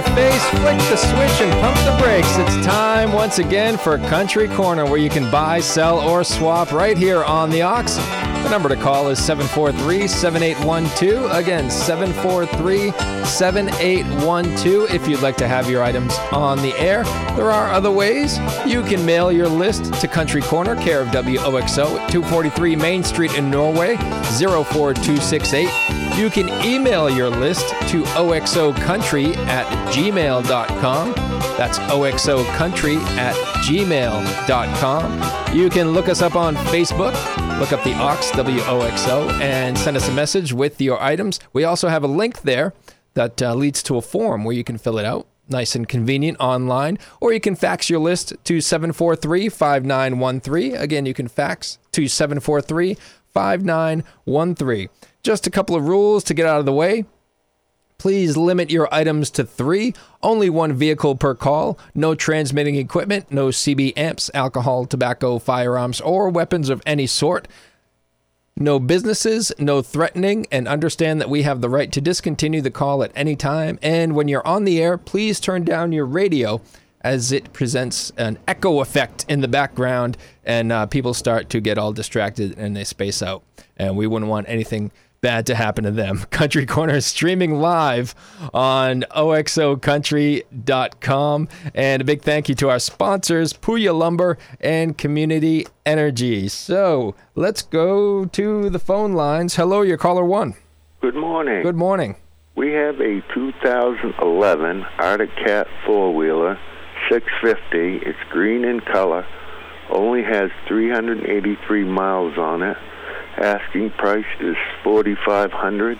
Your face, flick the switch, and pump the brakes. It's time once again for Country Corner, where you can buy, sell, or swap right here on the Ox. The number to call is 743 7812. Again, 743 7812. If you'd like to have your items on the air, there are other ways. You can mail your list to Country Corner, care of WOXO, 243 Main Street in Norway, 04268. You can email your list to oxocountry at gmail.com. That's oxocountry at gmail.com. You can look us up on Facebook, look up the Ox, W O X O, and send us a message with your items. We also have a link there that uh, leads to a form where you can fill it out. Nice and convenient online, or you can fax your list to 743 5913. Again, you can fax to 743 5913. Just a couple of rules to get out of the way. Please limit your items to three, only one vehicle per call, no transmitting equipment, no CB amps, alcohol, tobacco, firearms, or weapons of any sort. No businesses, no threatening, and understand that we have the right to discontinue the call at any time. And when you're on the air, please turn down your radio as it presents an echo effect in the background and uh, people start to get all distracted and they space out. And we wouldn't want anything bad to happen to them. Country Corner is streaming live on oxocountry.com. And a big thank you to our sponsors, Puya Lumber and Community Energy. So let's go to the phone lines. Hello, your caller one. Good morning. Good morning. We have a 2011 Arctic Cat four wheeler, 650. It's green in color, only has 383 miles on it. Asking price is 4500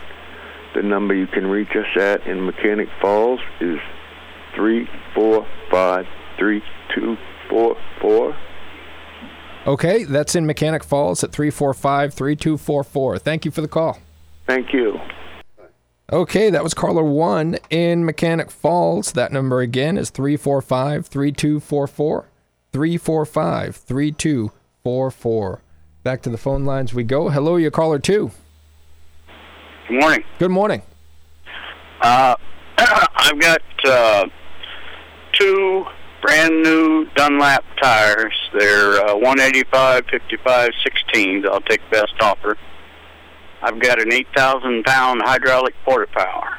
The number you can reach us at in Mechanic Falls is 345 3244. Okay, that's in Mechanic Falls at 345 3244. Thank you for the call. Thank you. Okay, that was caller one in Mechanic Falls. That number again is 345 3244. 345 3244. Back to the phone lines we go. Hello, your caller two. Good morning. Good morning. Uh, I've got uh, two brand new Dunlop tires. They're uh, 185, 55, 16s. I'll take best offer. I've got an 8,000 pound hydraulic porta power.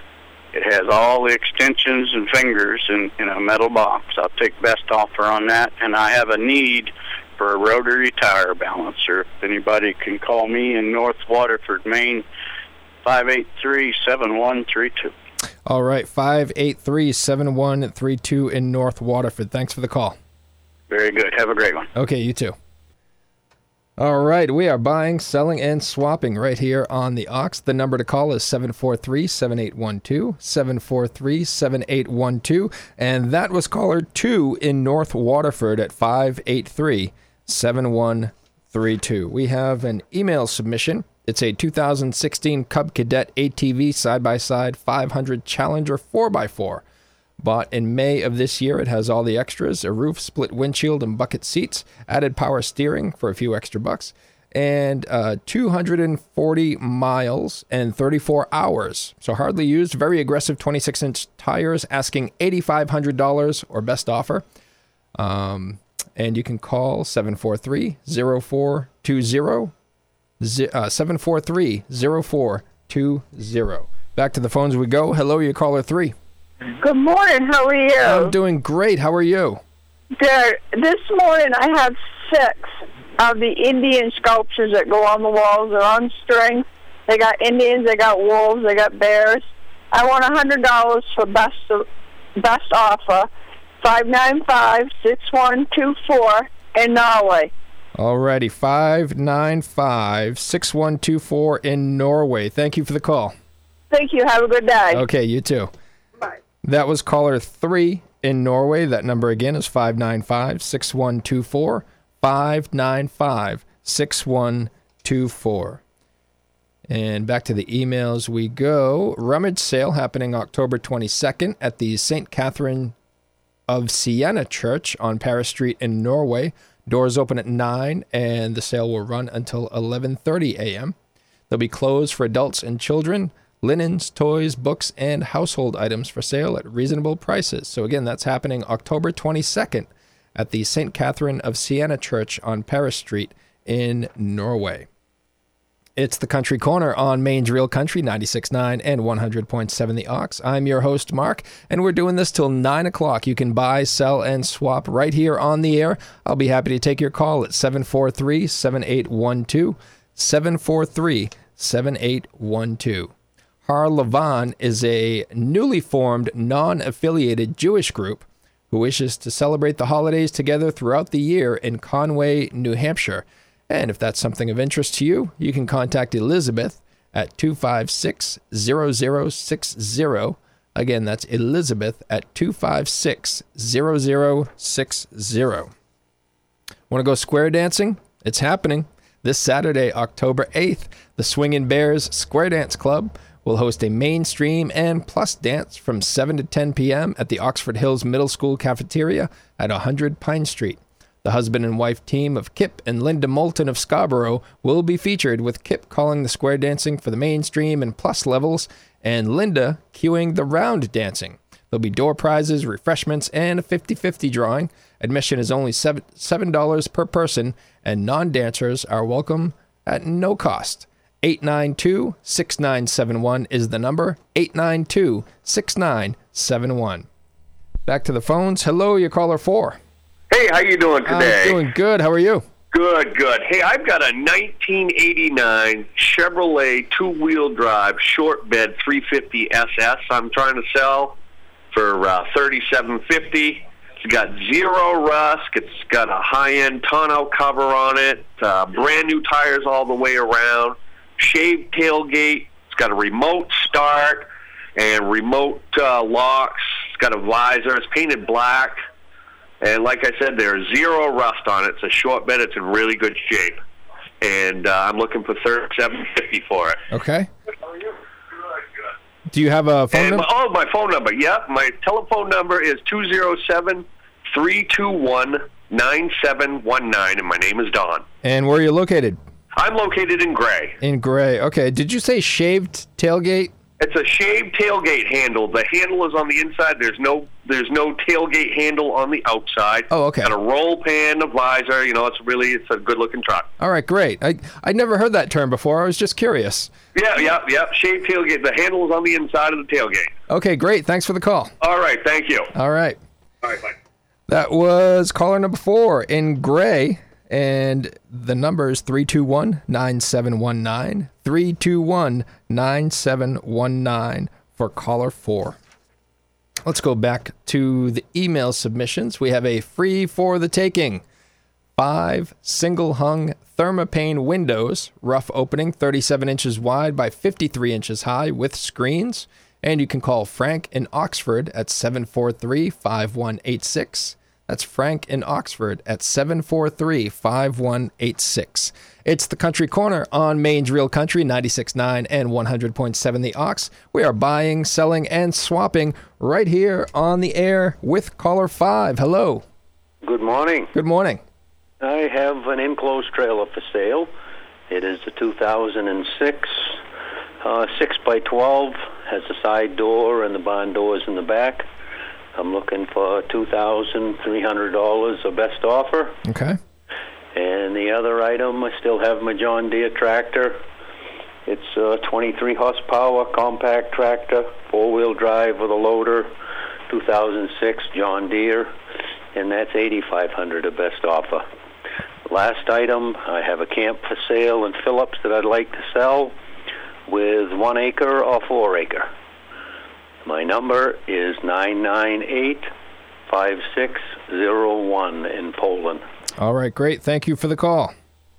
It has all the extensions and fingers in, in a metal box. I'll take best offer on that. And I have a need for a rotary tire balancer. If anybody can call me in North Waterford, Maine, 583 7132. All right, 583 7132 in North Waterford. Thanks for the call. Very good. Have a great one. Okay, you too. All right, we are buying, selling, and swapping right here on the Ox. The number to call is 743 7812. 743 7812. And that was caller 2 in North Waterford at 583 7132. We have an email submission. It's a 2016 Cub Cadet ATV side by side 500 Challenger 4x4. Bought in May of this year, it has all the extras a roof, split windshield, and bucket seats, added power steering for a few extra bucks, and uh, 240 miles and 34 hours. So hardly used, very aggressive 26 inch tires, asking $8,500 or best offer. Um, and you can call 743 0420. 743 0420. Back to the phones we go. Hello, you caller three. Good morning. How are you? I'm doing great. How are you? Good. This morning I have six of the Indian sculptures that go on the walls. They're on string. They got Indians, they got wolves, they got bears. I want a hundred dollars for best best offer. Five nine five six one two four in Norway. Alrighty, five nine five six one two four in Norway. Thank you for the call. Thank you. Have a good day. Okay, you too. That was caller three in Norway. That number again is 595 6124. 595 6124. And back to the emails we go. Rummage sale happening October 22nd at the St. Catherine of Siena Church on Paris Street in Norway. Doors open at 9 and the sale will run until 11:30 a.m. They'll be closed for adults and children, linens, toys, books, and household items for sale at reasonable prices. So again, that's happening October 22nd at the St. Catherine of Siena Church on Paris Street in Norway. It's the Country Corner on Maine's Real Country 96.9 and 100.7 The Ox. I'm your host, Mark, and we're doing this till 9 o'clock. You can buy, sell, and swap right here on the air. I'll be happy to take your call at 743 7812. 743 7812. Har Levan is a newly formed, non affiliated Jewish group who wishes to celebrate the holidays together throughout the year in Conway, New Hampshire. And if that's something of interest to you, you can contact Elizabeth at 256 0060. Again, that's Elizabeth at 256 0060. Want to go square dancing? It's happening. This Saturday, October 8th, the Swingin' Bears Square Dance Club will host a mainstream and plus dance from 7 to 10 p.m. at the Oxford Hills Middle School cafeteria at 100 Pine Street. The husband and wife team of Kip and Linda Moulton of Scarborough will be featured, with Kip calling the square dancing for the mainstream and plus levels, and Linda cueing the round dancing. There'll be door prizes, refreshments, and a 50 50 drawing. Admission is only $7, $7 per person, and non dancers are welcome at no cost. 892 6971 is the number. 892 6971. Back to the phones. Hello, your caller four. Hey, how you doing today? I'm doing good. How are you? Good, good. Hey, I've got a 1989 Chevrolet two-wheel drive short bed 350 SS. I'm trying to sell for uh, 3750. It's got zero rust. It's got a high-end tonneau cover on it. Uh, brand new tires all the way around. Shaved tailgate. It's got a remote start and remote uh, locks. It's got a visor. It's painted black. And like I said, there's zero rust on it. It's a short bed. It's in really good shape. And uh, I'm looking for thirty-seven fifty for it. Okay. Do you have a phone And number? oh, my phone number. Yep, my telephone number is two zero seven three two one nine seven one nine, and my name is Don. And where are you located? I'm located in Gray. In Gray. Okay. Did you say shaved tailgate? It's a shaved tailgate handle. The handle is on the inside. There's no there's no tailgate handle on the outside. Oh, okay. Got a roll pan, a visor. You know, it's really it's a good looking truck. All right, great. I I never heard that term before. I was just curious. Yeah, yeah, yeah. Shaved tailgate. The handle is on the inside of the tailgate. Okay, great. Thanks for the call. All right, thank you. All right. All right, bye. That was caller number four in gray. And the number is 321 9719. 321 9719 for caller four. Let's go back to the email submissions. We have a free for the taking. Five single hung thermopane windows, rough opening 37 inches wide by 53 inches high with screens. And you can call Frank in Oxford at 743 5186. That's Frank in Oxford at 743 5186. It's the Country Corner on Maine's Real Country 96.9 and 100.7 The Ox. We are buying, selling, and swapping right here on the air with caller 5. Hello. Good morning. Good morning. I have an enclosed trailer for sale. It is a 2006 uh, 6 by 12 has a side door and the barn doors in the back. I'm looking for $2,300 a best offer. Okay. And the other item, I still have my John Deere tractor. It's a 23 horsepower compact tractor, four wheel drive with a loader, 2006 John Deere, and that's 8500 a best offer. Last item, I have a camp for sale in Phillips that I'd like to sell with one acre or four acre. My number is 998 5601 in Poland. All right, great. Thank you for the call.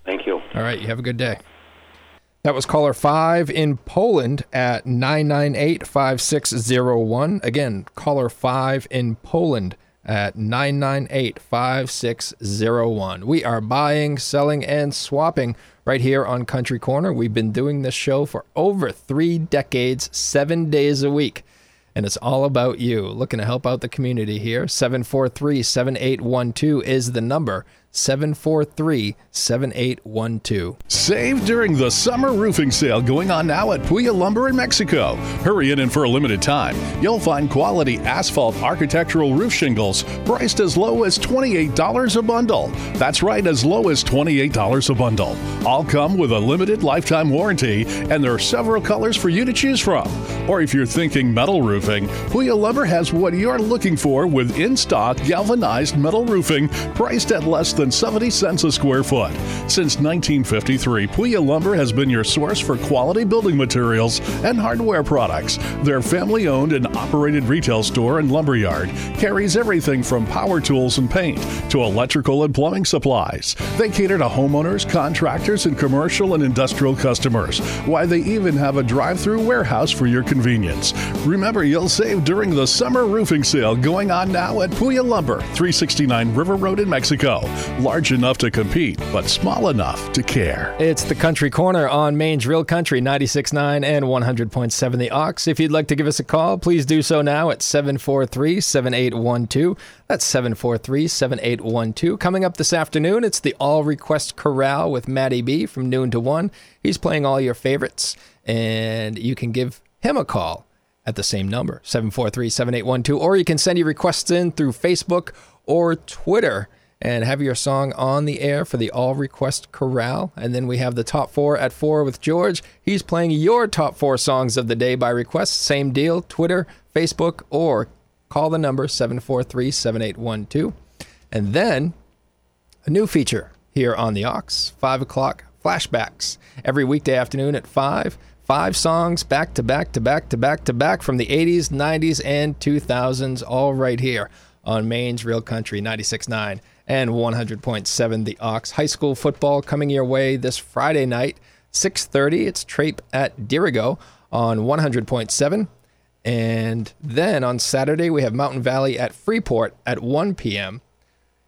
Thank you. All right, you have a good day. That was caller five in Poland at 998 5601. Again, caller five in Poland at 998 5601. We are buying, selling, and swapping right here on Country Corner. We've been doing this show for over three decades, seven days a week. And it's all about you. Looking to help out the community here. 743 7812 is the number. 743 7812. Save during the summer roofing sale going on now at Puya Lumber in Mexico. Hurry in and for a limited time. You'll find quality asphalt architectural roof shingles priced as low as $28 a bundle. That's right, as low as $28 a bundle. All come with a limited lifetime warranty, and there are several colors for you to choose from. Or if you're thinking metal roofing, Puya Lumber has what you're looking for with in stock galvanized metal roofing priced at less than 70 cents a square foot. Since 1953, Puya Lumber has been your source for quality building materials and hardware products. Their family owned and operated retail store and lumberyard carries everything from power tools and paint to electrical and plumbing supplies. They cater to homeowners, contractors, and commercial and industrial customers. Why, they even have a drive through warehouse for your convenience. Remember, you'll save during the summer roofing sale going on now at Puya Lumber, 369 River Road in Mexico. Large enough to compete, but small enough to care. It's the Country Corner on Maine's Real Country 96.9 and 100.7 The Ox. If you'd like to give us a call, please do so now at 743 7812. That's 743 7812. Coming up this afternoon, it's the All Request Corral with Matty B from noon to 1. He's playing all your favorites, and you can give him a call at the same number, 743 7812, or you can send your requests in through Facebook or Twitter and have your song on the air for the All Request Corral. And then we have the top four at four with George. He's playing your top four songs of the day by request. Same deal, Twitter, Facebook, or call the number 743 7812. And then a new feature here on the Ox, 5 o'clock flashbacks. Every weekday afternoon at 5. Five songs back to back to back to back to back from the 80s, 90s, and 2000s, all right here on Maine's Real Country 96.9 and 100.7 The Ox. High school football coming your way this Friday night, 6.30. It's Traip at Dirigo on 100.7. And then on Saturday, we have Mountain Valley at Freeport at 1 p.m.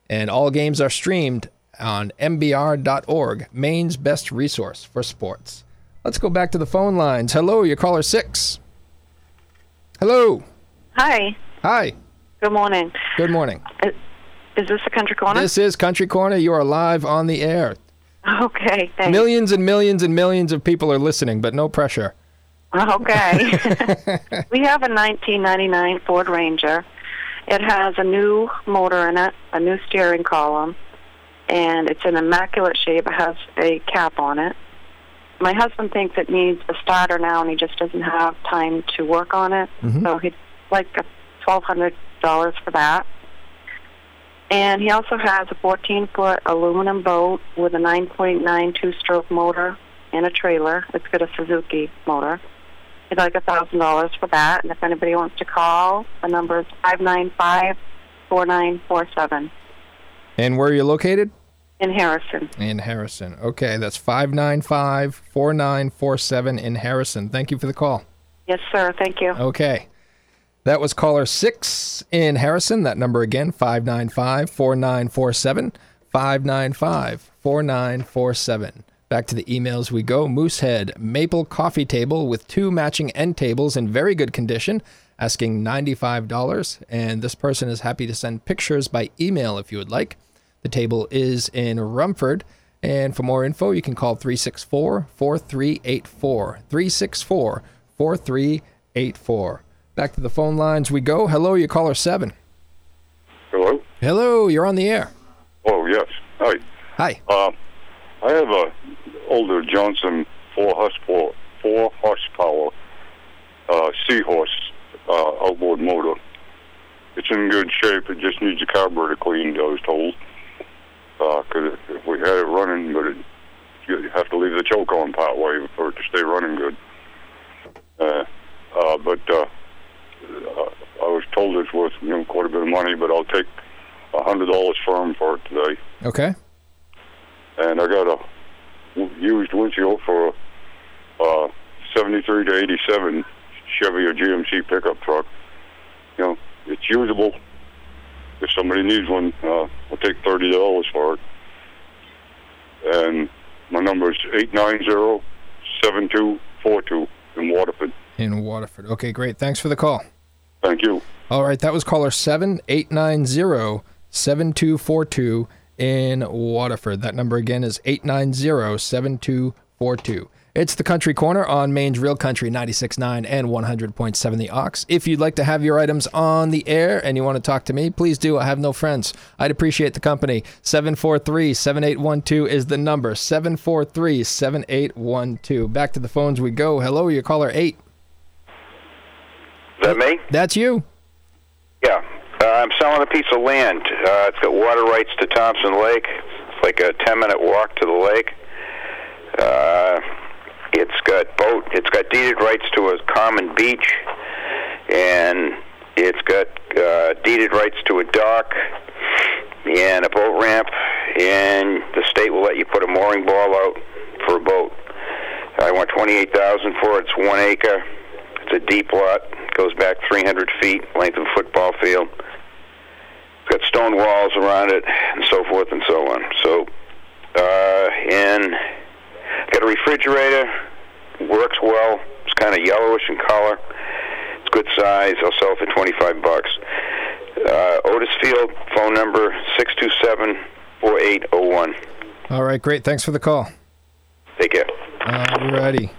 And all games are streamed on mbr.org, Maine's best resource for sports. Let's go back to the phone lines. Hello, your caller six. Hello. Hi. Hi. Good morning. Good morning. Uh, Is, is this the Country Corner? This is Country Corner. You are live on the air. Okay, thanks. Millions and millions and millions of people are listening, but no pressure. Okay. we have a 1999 Ford Ranger. It has a new motor in it, a new steering column, and it's in immaculate shape. It has a cap on it. My husband thinks it needs a starter now, and he just doesn't have time to work on it. Mhm. So he'd like a $1,200 for that. And he also has a 14 foot aluminum boat with a 9.9 two stroke motor and a trailer. It's got a Suzuki motor. He'd like a thousand dollars for that. And if anybody wants to call, the number is five nine five four nine four seven And where are you located? in Harrison. In Harrison. Okay, that's 595 4947 in Harrison. Thank you for the call. Yes, sir. Thank you. Okay. That was caller six in Harrison. That number again, 595 4947. 595 4947. Back to the emails we go. Moosehead Maple Coffee Table with two matching end tables in very good condition, asking $95. And this person is happy to send pictures by email if you would like. The table is in Rumford. And for more info, you can call 364 4384. 364 4384. Back to the phone lines we go. Hello, you caller seven. Hello? Hello, you're on the air. Oh, yes. Hi. Hi. Uh, I have a older Johnson four horsepower, four horsepower uh, Seahorse uh, outboard motor. It's in good shape. It just needs a carburetor cleaned, I was told. Because if we had it running, but it, you have to leave the choke on part way for it to stay running good. Uh, uh, but uh, uh, I was told it's worth you know quite a bit of money, but I'll take a hundred dollars firm for it today. Okay. And I got a used windshield for a 73 to 87 Chevy or GMC pickup truck. You know, it's usable. If somebody needs one, uh, I'll take thirty dollars for it. And my number is eight nine zero seven two four two in Waterford. In Waterford. Okay, great. Thanks for the call. Thank you. All right, that was caller 7890 7242 in Waterford. That number again is 890 7242. It's the Country Corner on Maine's Real Country 96.9 and 100.7 The Ox. If you'd like to have your items on the air and you want to talk to me, please do. I have no friends. I'd appreciate the company. 743 7812 is the number. 743 7812. Back to the phones we go. Hello, your caller 8. Is that me? That's you. Yeah. Uh, I'm selling a piece of land. Uh, it's got water rights to Thompson Lake. It's like a 10 minute walk to the lake. Uh, it's got boat. It's got deeded rights to a common beach, and it's got uh, deeded rights to a dock and a boat ramp. And the state will let you put a mooring ball out for a boat. I want twenty-eight thousand for it. It's one acre. It's a deep lot. Goes back 300 feet, length of football field. It's got stone walls around it, and so forth and so on. So, uh, and got a refrigerator. Works well. It's kind of yellowish in color. It's good size. I'll sell it for 25 bucks. Uh, Otis Field, phone number 627-4801. All right, great. Thanks for the call. Take care. Alrighty.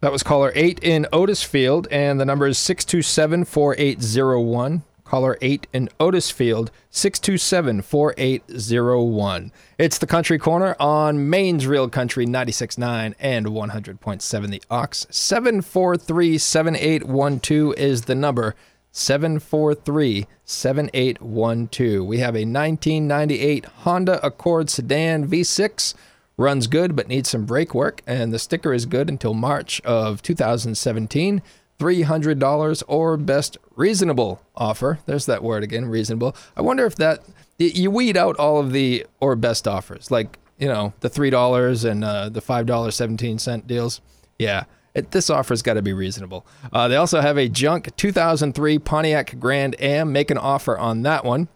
That was caller 8 in Otisfield, and the number is 627 4801. Caller 8 in Otisfield, 627 4801. It's the Country Corner on Maine's Real Country 96.9 and 100.7 The Ox. 743 7812 is the number. 743 7812. We have a 1998 Honda Accord sedan V6 runs good but needs some brake work, and the sticker is good until March of 2017. $300 or best reasonable offer. There's that word again, reasonable. I wonder if that, you weed out all of the or best offers, like, you know, the $3 and uh, the $5.17 deals. Yeah. It, this offer's got to be reasonable. Uh, they also have a junk 2003 Pontiac Grand Am. Make an offer on that one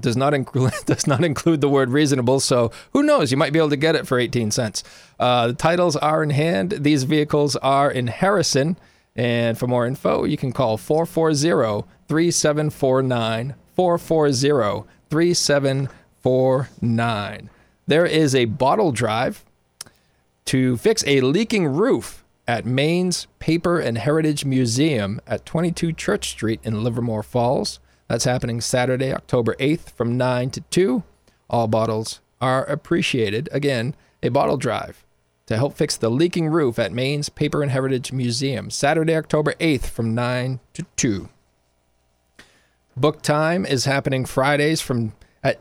does not include does not include the word reasonable. So who knows? You might be able to get it for 18 cents. Uh, the titles are in hand. These vehicles are in Harrison. And for more info, you can call 440 3749. 440 3749. There is a bottle drive to fix a leaking roof at Maine's Paper and Heritage Museum at 22 Church Street in Livermore Falls. That's happening Saturday, October 8th from 9 to 2. All bottles are appreciated. Again, a bottle drive to help fix the leaking roof at Maine's Paper and Heritage Museum, Saturday, October 8th from 9 to 2. Book time is happening Fridays from at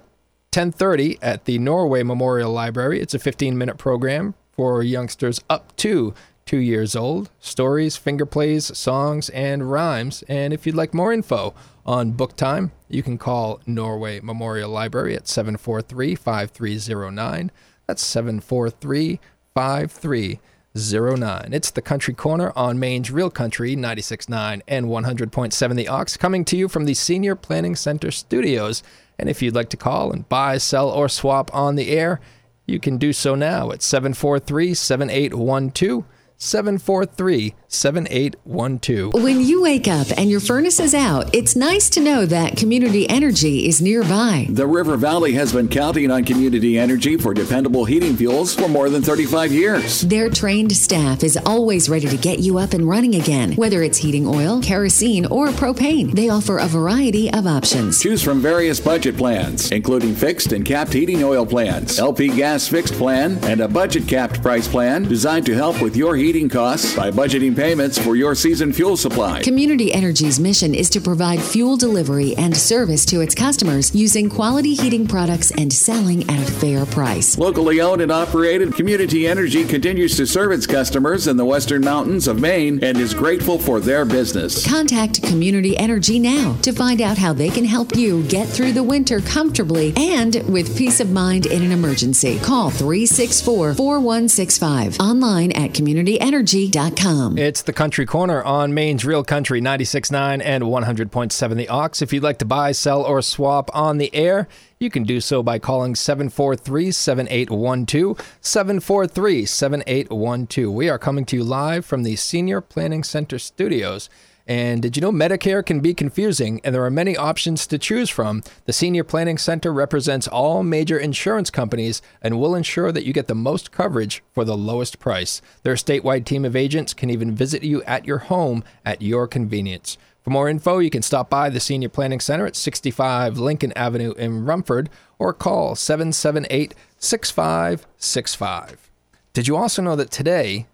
10:30 at the Norway Memorial Library. It's a 15-minute program for youngsters up to 2 years old. Stories, finger plays, songs, and rhymes. And if you'd like more info on book time, you can call Norway Memorial Library at 743-5309. That's 743 5309. It's the Country Corner on Maine's Real Country 96.9 and 100.7 The Ox, coming to you from the Senior Planning Center studios. And if you'd like to call and buy, sell, or swap on the air, you can do so now at 743 7812. 743 7812. When you wake up and your furnace is out, it's nice to know that Community Energy is nearby. The River Valley has been counting on Community Energy for dependable heating fuels for more than 35 years. Their trained staff is always ready to get you up and running again, whether it's heating oil, kerosene, or propane. They offer a variety of options. Choose from various budget plans, including fixed and capped heating oil plans, LP gas fixed plan, and a budget capped price plan designed to help with your heating costs by budgeting payments for your season fuel supply. Community Energy's mission is to provide fuel delivery and service to its customers using quality heating products and selling at a fair price. Locally owned and operated, Community Energy continues to serve its customers in the western mountains of Maine and is grateful for their business. Contact Community Energy now to find out how they can help you get through the winter comfortably and with peace of mind in an emergency. Call 364 4165. Online at communityenergy.com. It's the Country Corner on Maine's Real Country 96.9 and 100.7 The Ox. If you'd like to buy, sell, or swap on the air, you can do so by calling 743 7812. 743 7812. We are coming to you live from the Senior Planning Center studios. And did you know Medicare can be confusing and there are many options to choose from? The Senior Planning Center represents all major insurance companies and will ensure that you get the most coverage for the lowest price. Their statewide team of agents can even visit you at your home at your convenience. For more info, you can stop by the Senior Planning Center at 65 Lincoln Avenue in Rumford or call 778 6565. Did you also know that today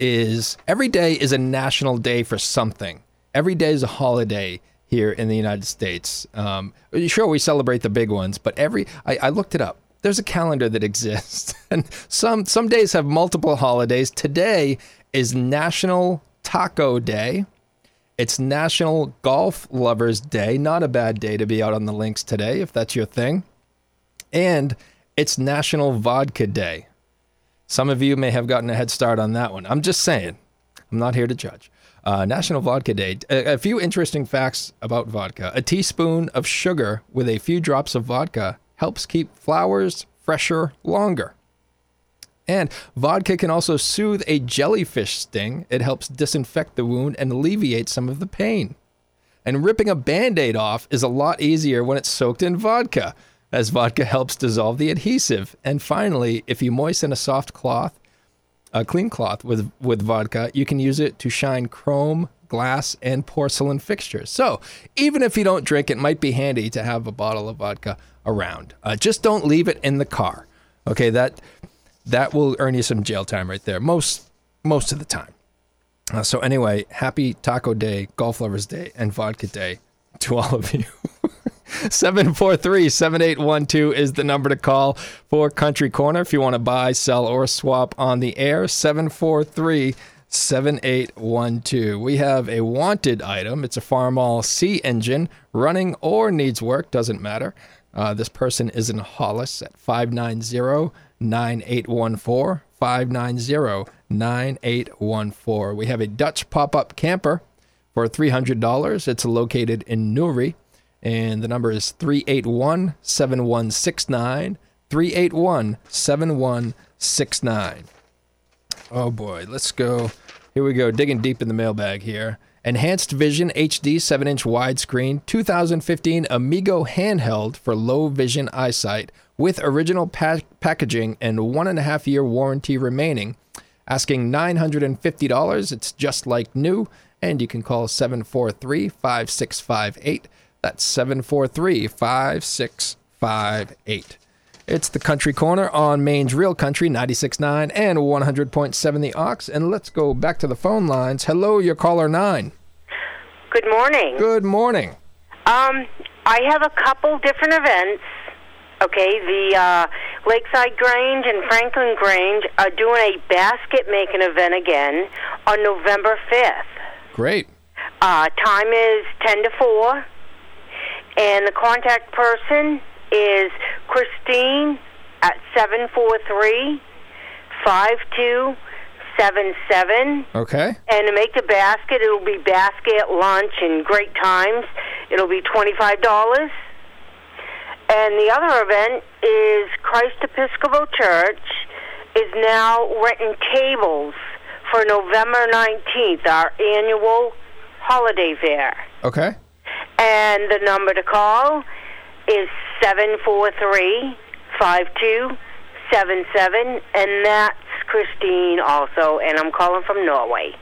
is every day is a national day for something? Every day is a holiday here in the United States. Um, sure, we celebrate the big ones, but every I, I looked it up. There's a calendar that exists, and some some days have multiple holidays. Today is National Taco Day. It's National Golf Lovers Day. Not a bad day to be out on the links today, if that's your thing. And it's National Vodka Day. Some of you may have gotten a head start on that one. I'm just saying. I'm not here to judge. Uh, National Vodka Day. A, a few interesting facts about vodka. A teaspoon of sugar with a few drops of vodka helps keep flowers fresher longer. And vodka can also soothe a jellyfish sting. It helps disinfect the wound and alleviate some of the pain. And ripping a band aid off is a lot easier when it's soaked in vodka, as vodka helps dissolve the adhesive. And finally, if you moisten a soft cloth, a clean cloth with, with vodka, you can use it to shine chrome, glass, and porcelain fixtures. So even if you don't drink, it might be handy to have a bottle of vodka around. Uh, just don't leave it in the car. Okay, that that will earn you some jail time right there. Most most of the time. Uh, so anyway, happy Taco Day, Golf Lovers Day, and Vodka Day to all of you. 743-7812 is the number to call for Country Corner if you want to buy, sell, or swap on the air. 743 7812. We have a wanted item. It's a Farmall C engine, running or needs work, doesn't matter. Uh, this person is in Hollis at 590 9814. 590 9814. We have a Dutch pop up camper for $300. It's located in Newry, and the number is 381 7169. 381 7169. Oh boy, let's go. Here we go, digging deep in the mailbag here. Enhanced Vision HD 7 inch widescreen 2015 Amigo handheld for low vision eyesight with original pa- packaging and one and a half year warranty remaining. Asking $950. It's just like new, and you can call 743 5658. That's 743 5658. It's the Country Corner on Maine's Real Country 96.9 and 100.7 The Ox. And let's go back to the phone lines. Hello, your caller 9. Good morning. Good morning. Um, I have a couple different events. Okay, the uh, Lakeside Grange and Franklin Grange are doing a basket making event again on November 5th. Great. Uh, time is 10 to 4, and the contact person is Christine at 743 5277. Okay. And to make the basket, it'll be basket, lunch, and great times. It'll be $25. And the other event is Christ Episcopal Church is now renting tables for November 19th, our annual holiday fair. Okay. And the number to call is 743 5277. And that's Christine also. And I'm calling from Norway.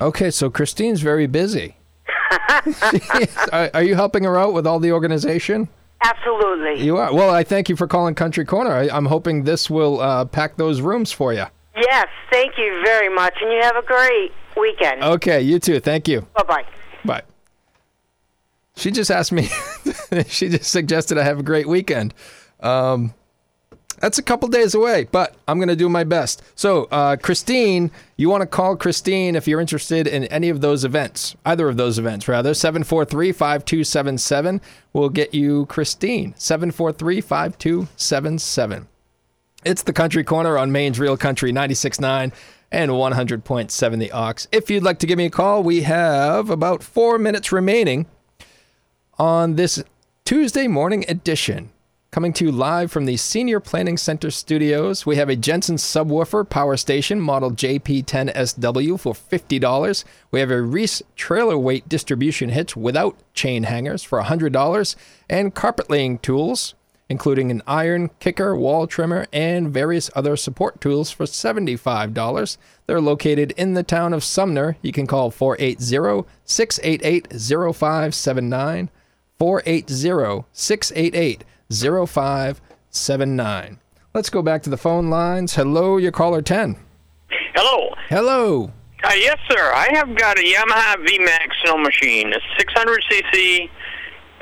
Okay, so Christine's very busy. are, are you helping her out with all the organization? Absolutely. You are. Well, I thank you for calling Country Corner. I, I'm hoping this will uh, pack those rooms for you. Yes, thank you very much, and you have a great weekend. Okay, you too. Thank you. Bye bye. She just asked me. she just suggested I have a great weekend. Um, that's a couple days away, but I'm going to do my best. So, uh, Christine, you want to call Christine if you're interested in any of those events, either of those events, rather. 743 5277 will get you Christine. 743 5277. It's the Country Corner on Maine's Real Country 96.9 and 100.7 the Ox. If you'd like to give me a call, we have about four minutes remaining on this Tuesday morning edition. Coming to you live from the Senior Planning Center studios, we have a Jensen subwoofer power station model JP10SW for $50. We have a Reese trailer weight distribution hitch without chain hangers for $100 and carpet laying tools, including an iron, kicker, wall trimmer, and various other support tools for $75. They're located in the town of Sumner. You can call 480 688 0579. 480 688 0579. Let's go back to the phone lines. Hello, your caller 10. Hello. Hello. Uh, yes, sir. I have got a Yamaha VMAX snow machine. It's 600cc.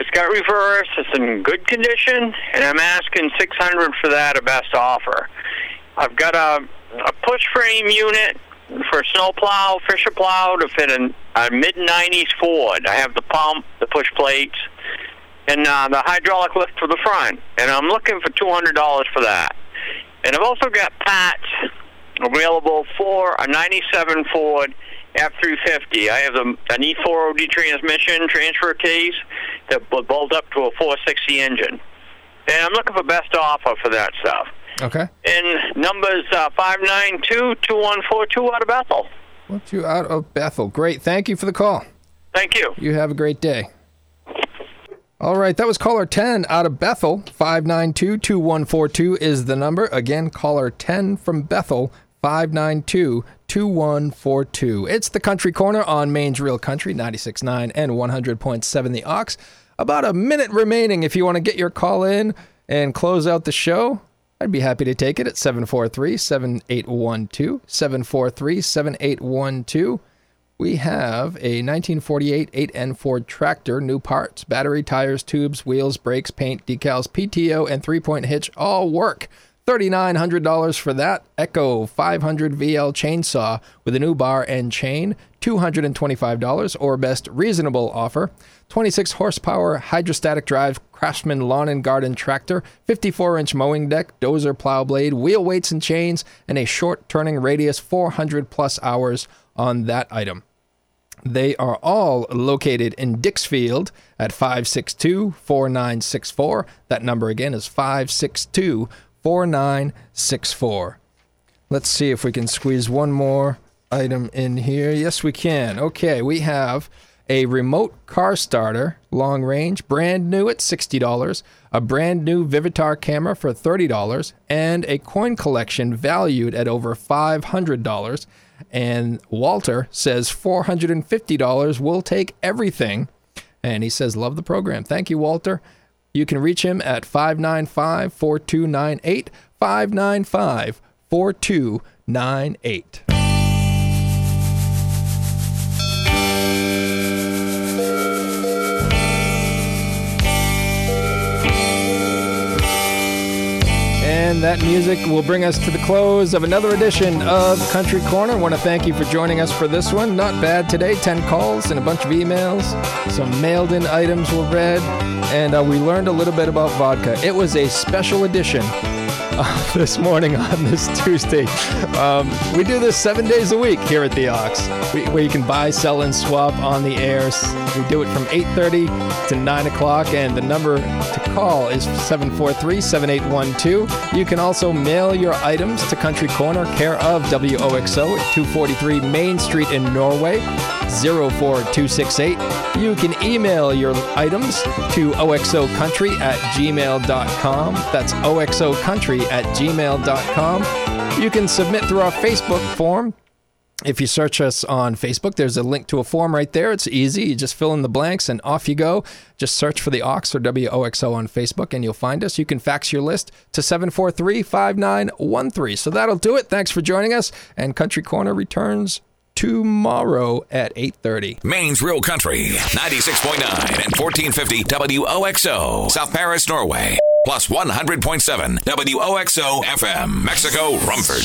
It's got reverse. It's in good condition, and I'm asking 600 for that, a best offer. I've got a, a push frame unit for a snow plow, fisher plow to fit in a mid 90s Ford. I have the pump, the push plates, and uh, the hydraulic lift for the front, and I'm looking for $200 for that. And I've also got parts available for a 97 Ford F350. I have the, an E4OD transmission transfer case that will bolt up to a 460 engine. And I'm looking for best offer for that stuff. Okay. And numbers uh, 592-2142 out of Bethel. What you out of Bethel? Great. Thank you for the call. Thank you. You have a great day. All right, that was caller 10 out of Bethel. 592 2142 is the number. Again, caller 10 from Bethel. 592 2142. It's the Country Corner on Maine's Real Country, 96.9 and 100.7 The Ox. About a minute remaining if you want to get your call in and close out the show. I'd be happy to take it at 743 7812. 743 7812. We have a 1948 8N Ford tractor, new parts, battery, tires, tubes, wheels, brakes, paint, decals, PTO, and three point hitch all work. $3,900 for that. Echo 500 VL chainsaw with a new bar and chain, $225 or best reasonable offer. 26 horsepower hydrostatic drive Craftsman lawn and garden tractor, 54 inch mowing deck, dozer plow blade, wheel weights and chains, and a short turning radius 400 plus hours on that item. They are all located in Dixfield at 562 4964. That number again is 562 4964. Let's see if we can squeeze one more item in here. Yes, we can. Okay, we have a remote car starter, long range, brand new at $60, a brand new Vivitar camera for $30, and a coin collection valued at over $500. And Walter says $450 will take everything. And he says, Love the program. Thank you, Walter. You can reach him at 595 4298. 595 4298. And that music will bring us to the close of another edition of Country Corner. I want to thank you for joining us for this one. Not bad today 10 calls and a bunch of emails. Some mailed in items were read, and uh, we learned a little bit about vodka. It was a special edition this morning on this Tuesday. Um, we do this seven days a week here at the Ox, we, where you can buy, sell, and swap on the air. We do it from 8.30 to 9 o'clock, and the number to call is 743-7812. You can also mail your items to Country Corner, care of WOXO at 243 Main Street in Norway, 04268. You can email your items to oxocountry at gmail.com. That's oxocountry at gmail.com. You can submit through our Facebook form If you search us on Facebook, there's a link to a form right there. It's easy. You just fill in the blanks and off you go. Just search for the Ox or WOXO on Facebook and you'll find us. You can fax your list to 743 5913. So that'll do it. Thanks for joining us. And Country Corner returns tomorrow at 8.30. Maine's Real Country, 96.9 and 1450 WOXO, South Paris, Norway. Plus 100.7 WOXO FM, Mexico, Rumford.